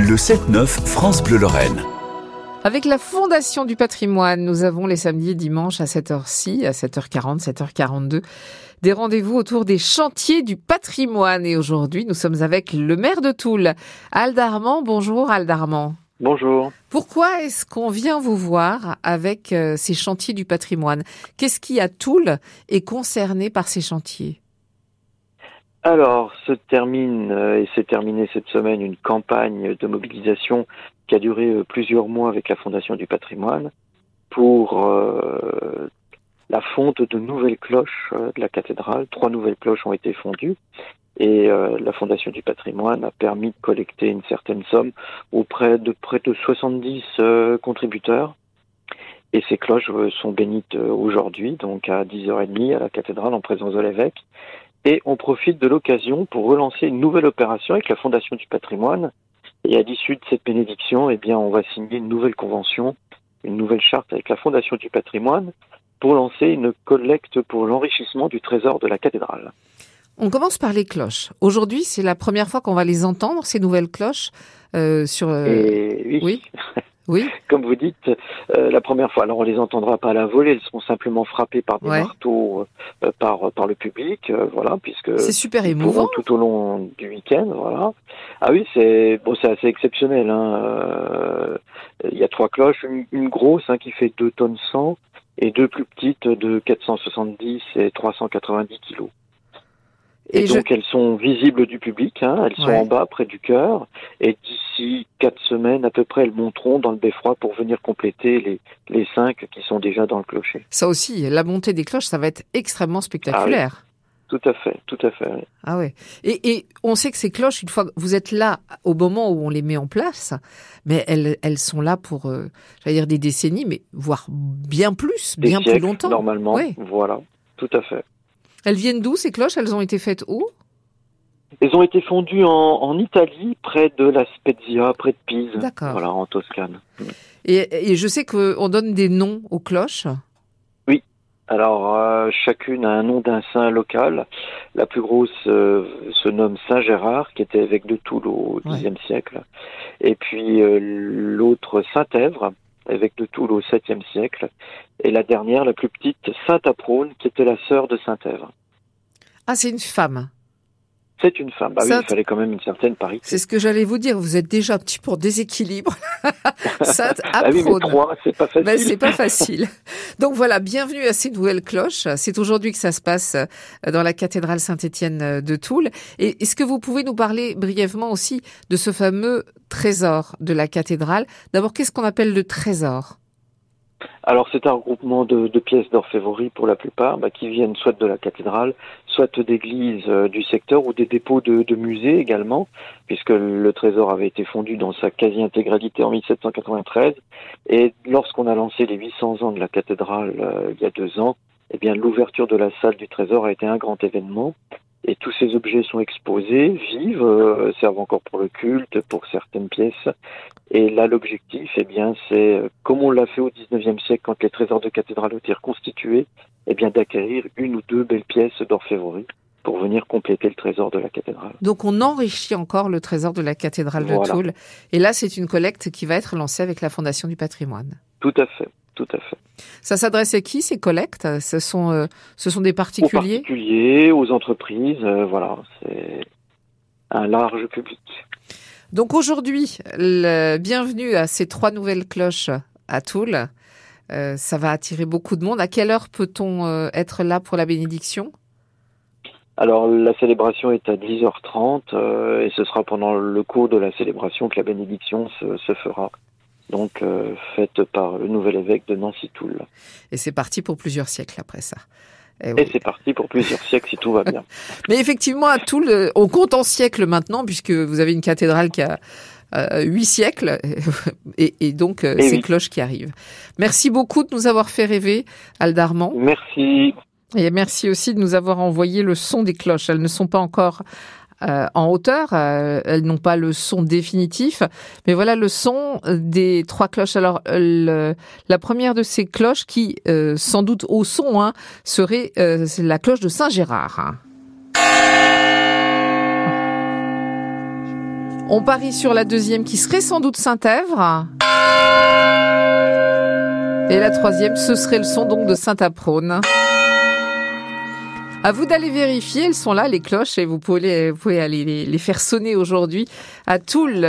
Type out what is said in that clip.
Le 7-9 France Bleu Lorraine. Avec la Fondation du patrimoine, nous avons les samedis et dimanches à 7h ci, à 7h40, 7h42, des rendez-vous autour des chantiers du patrimoine. Et aujourd'hui, nous sommes avec le maire de Toul, Aldarmand. Bonjour Aldarmand. Bonjour. Pourquoi est-ce qu'on vient vous voir avec euh, ces chantiers du patrimoine? Qu'est-ce qui, à Toul, est concerné par ces chantiers? Alors, se termine euh, et s'est terminée cette semaine une campagne de mobilisation qui a duré euh, plusieurs mois avec la Fondation du patrimoine pour euh, la fonte de nouvelles cloches de la cathédrale. Trois nouvelles cloches ont été fondues et la Fondation du patrimoine a permis de collecter une certaine somme auprès de près de 70 euh, contributeurs. Et ces cloches sont bénites aujourd'hui, donc à 10h30 à la cathédrale en présence de l'évêque. Et on profite de l'occasion pour relancer une nouvelle opération avec la Fondation du patrimoine. Et à l'issue de cette bénédiction, eh bien, on va signer une nouvelle convention, une nouvelle charte avec la Fondation du patrimoine pour lancer une collecte pour l'enrichissement du trésor de la cathédrale. On commence par les cloches. Aujourd'hui, c'est la première fois qu'on va les entendre, ces nouvelles cloches, euh, sur... Euh, Et oui. oui. Comme vous dites, euh, la première fois. Alors on les entendra pas à la volée, elles seront simplement frappées par des Ouais. marteaux euh, par par le public, euh, voilà, puisque C'est super émouvant. tout au long du week-end, voilà. Ah oui, c'est bon, c'est assez exceptionnel. Hein. Euh, Il y a trois cloches, une, une grosse hein, qui fait 2 tonnes 100 et deux plus petites de 470 et 390 kilos. Et, Et je- donc elles sont visibles du public, hein, elles sont Ouais. en bas près du cœur, et d'ici quatre semaines à peu près, elles monteront dans le beffroi pour venir compléter les, les cinq qui sont déjà dans le clocher. Ça aussi, la montée des cloches, ça va être extrêmement spectaculaire. Tout à fait, tout à fait. oui. Ah ouais. Et, et on sait que ces cloches, une fois que vous êtes là au moment où on les met en place, mais elles, elles sont là pour, euh, j'allais dire des décennies, mais voire bien plus, Des bien plus longtemps. Normalement, voilà, tout à fait. Elles viennent d'où ces cloches? Elles ont été faites où? Elles ont été fondues en, en Italie, près de la Spezia, près de Pise, D'accord. voilà, en Toscane. et, et je sais qu'on donne des noms aux cloches? Alors, euh, chacune a un nom d'un saint local. La plus grosse euh, se nomme Saint Gérard, qui était évêque de Toul au Ouais. Xe siècle. Et puis euh, l'autre Saint-Èvre, évêque de Toul au 7e siècle. Et la dernière, la plus petite, Sainte Aprone, qui était la sœur de Saint-Èvre. Ah, c'est une femme. C'est une femme. Bah oui, il fallait quand même une certaine parité. C'est ce que j'allais vous dire. Vous êtes déjà un petit pour déséquilibre. Sainte Ah oui, mais Aprone. trois, c'est pas facile. Ben, c'est pas facile. Donc voilà, bienvenue à ces nouvelles cloches. C'est aujourd'hui que ça se passe euh, dans la cathédrale Saint-Étienne de Toul. Et est-ce que vous pouvez nous parler brièvement aussi de ce fameux trésor de la cathédrale? D'abord, qu'est-ce qu'on appelle le trésor? Alors c'est un regroupement de, pièces d'orfèvrerie pour la plupart, bah, qui viennent soit de la cathédrale, soit d'églises euh, du secteur ou des dépôts de, de musées également, puisque le trésor avait été fondu dans sa quasi-intégralité en 1793. Et lorsqu'on a lancé les 800 ans de la cathédrale euh, il y a deux ans, eh bien l'ouverture de la salle du trésor a été un grand événement. Et tous ces objets sont exposés, vivent, euh, servent encore pour le culte, pour certaines pièces. Et là, l'objectif, eh bien, c'est, euh, comme on l'a fait au XIXe siècle quand les trésors de cathédrale ont été reconstitués, eh bien, d'acquérir une ou deux belles pièces d'orfèvrerie pour venir compléter le trésor de la cathédrale. Donc on enrichit encore le trésor de la cathédrale de Voilà. Toul. Et là, c'est une collecte qui va être lancée avec la Fondation du patrimoine. Tout à fait, tout à fait. Ça s'adresse à qui ces collectes? Ce sont, euh, ce sont des Aux particuliers particuliers, aux entreprises, euh, voilà, c'est un large public. Donc aujourd'hui, bienvenue à ces trois nouvelles cloches à Toul. Euh, ça va attirer beaucoup de monde. À quelle heure peut-on être là pour la bénédiction? Alors, la célébration est à 10h30 euh, et ce sera pendant le cours de la célébration que la bénédiction se, se fera. Donc, euh, faite par le nouvel évêque de Nancy-Toul. Et c'est parti pour plusieurs siècles après ça. Et oui. c'est parti pour plusieurs siècles si tout va bien. Mais effectivement, à Toul, euh, on compte en siècles maintenant, puisque vous avez une cathédrale qui a euh, huit siècles, et, et donc euh, ces oui. cloches qui arrivent. Merci beaucoup de nous avoir fait rêver, Aldarmand. Merci. Et merci aussi de nous avoir envoyé le son des cloches. Elles ne sont pas encore euh, en hauteur, euh, elles n'ont pas le son définitif, mais voilà le son des trois cloches. Alors euh, le- la première de ces cloches, qui euh, sans doute au son, hein, serait euh, la cloche de Saint Gérard. hein. On parie sur la deuxième qui serait sans doute Saint-Èvre. Et la troisième, ce serait le son donc de Saint-Aprone. À vous d'aller vérifier, elles sont là, les cloches, et vous pouvez, vous pouvez aller les, les faire sonner aujourd'hui à Toul.